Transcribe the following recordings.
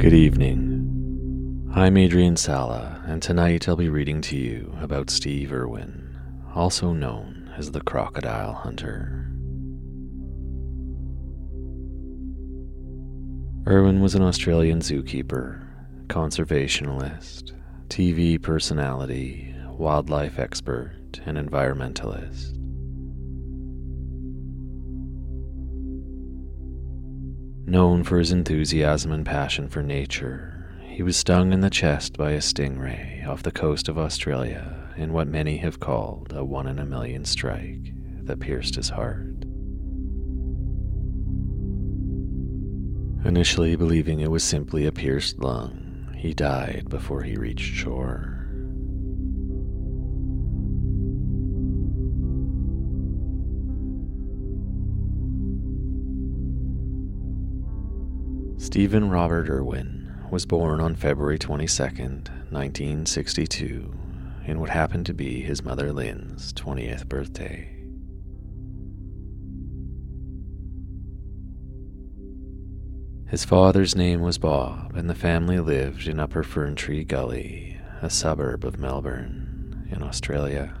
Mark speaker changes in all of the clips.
Speaker 1: Good evening. I'm Adrian Sala, and tonight I'll be reading to you about Steve Irwin, also known as the Crocodile Hunter. Irwin was an Australian zookeeper, conservationist, TV personality, wildlife expert, and environmentalist. Known for his enthusiasm and passion for nature, he was stung in the chest by a stingray off the coast of Australia in what many have called a one in a million strike that pierced his heart. Initially believing it was simply a pierced lung, he died before he reached shore. Stephen Robert Irwin was born on February 22, 1962, in what happened to be his mother Lyn's 20th birthday. His father's name was Bob, and the family lived in Upper Ferntree Gully, a suburb of Melbourne, in Australia.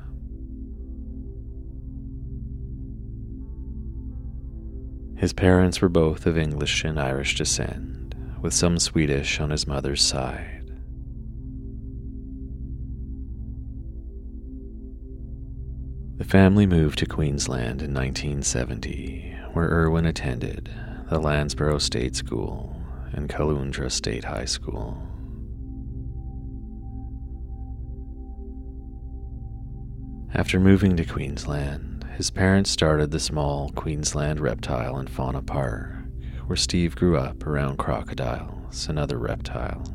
Speaker 1: His parents were both of English and Irish descent, with some Swedish on his mother's side. The family moved to Queensland in 1970, where Irwin attended the Landsborough State School and Caloundra State High School. After moving to Queensland, his parents started the small Queensland Reptile and Fauna Park, where Steve grew up around crocodiles and other reptiles.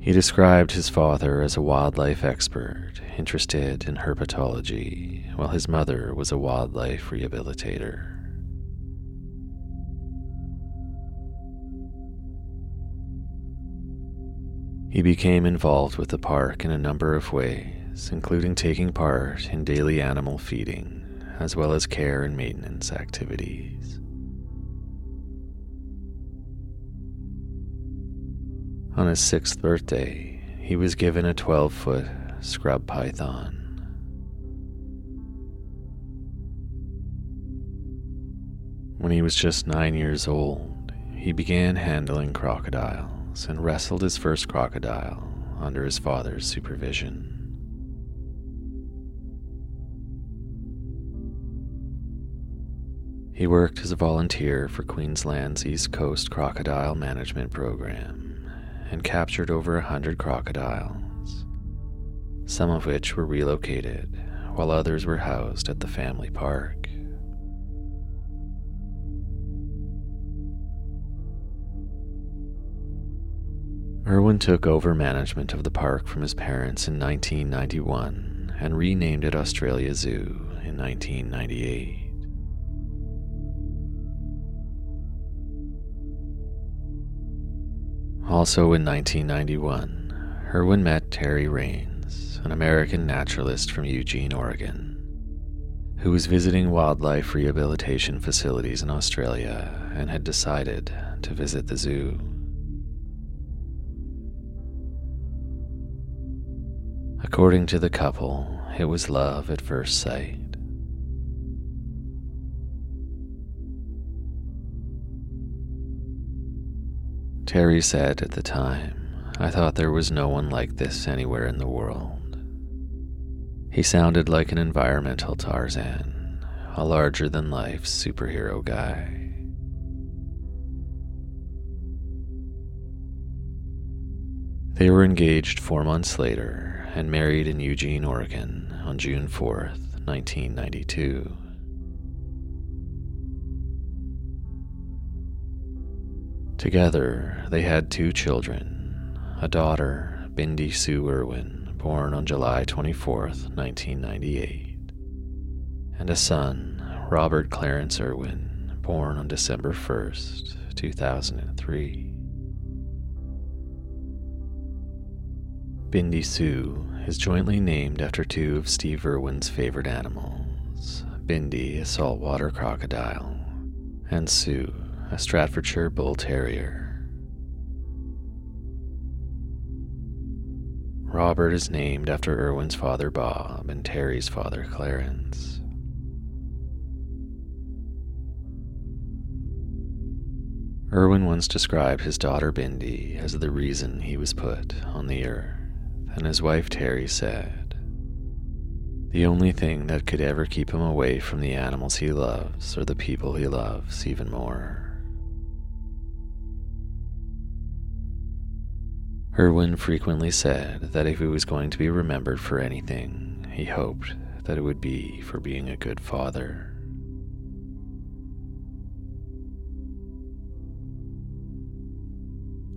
Speaker 1: He described his father as a wildlife expert interested in herpetology, while his mother was a wildlife rehabilitator. He became involved with the park in a number of ways including taking part in daily animal feeding, as well as care and maintenance activities. On his sixth birthday, he was given a 12 foot scrub python. When he was just nine years old, he began handling crocodiles and wrestled his first crocodile under his father's supervision. He worked as a volunteer for Queensland's East Coast Crocodile Management Program and captured over a hundred crocodiles, some of which were relocated, while others were housed at the family park. Irwin took over management of the park from his parents in 1991 and renamed it Australia Zoo in 1998. Also in 1991, Irwin met Terri Raines, an American naturalist from Eugene, Oregon, who was visiting wildlife rehabilitation facilities in Australia and had decided to visit the zoo. According to the couple, it was love at first sight. Terri said at the time, I thought there was no one like this anywhere in the world. He sounded like an environmental Tarzan, a larger than life superhero guy. They were engaged four months later and married in Eugene, Oregon on June 4, 1992. Together, they had two children a daughter, Bindi Sue Irwin, born on July 24, 1998, and a son, Robert Clarence Irwin, born on December 1, 2003. Bindi Sue is jointly named after two of Steve Irwin's favorite animals Bindi, a saltwater crocodile, and Sue, a Staffordshire Bull Terrier. Robert is named after Irwin's father Bob and Terri's father Clarence. Irwin once described his daughter Bindi as the reason he was put on the earth, and his wife Terri said, The only thing that could ever keep him away from the animals he loves or the people he loves even more. Irwin frequently said that if he was going to be remembered for anything, he hoped that it would be for being a good father.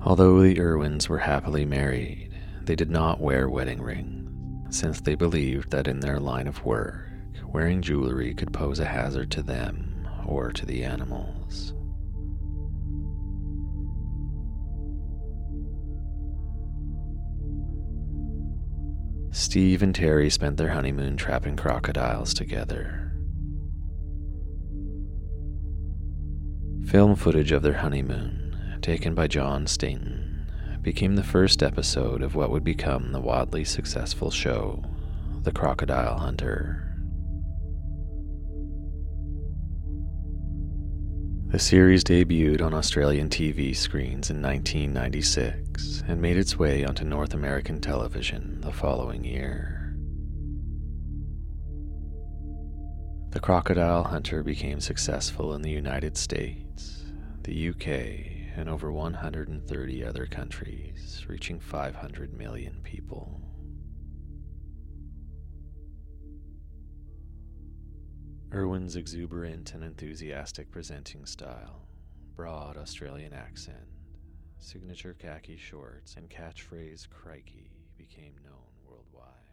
Speaker 1: Although the Irwins were happily married, they did not wear wedding rings, since they believed that in their line of work, wearing jewelry could pose a hazard to them or to the animals. Steve and Terri spent their honeymoon trapping crocodiles together. Film footage of their honeymoon, taken by John Stainton, became the first episode of what would become the wildly successful show, The Crocodile Hunter. The series debuted on Australian TV screens in 1996 and made its way onto North American television the following year. The Crocodile Hunter became successful in the United States, the UK, and over 130 other countries, reaching 500 million people. Irwin's exuberant and enthusiastic presenting style, broad Australian accent, signature khaki shorts, and catchphrase crikey became known worldwide.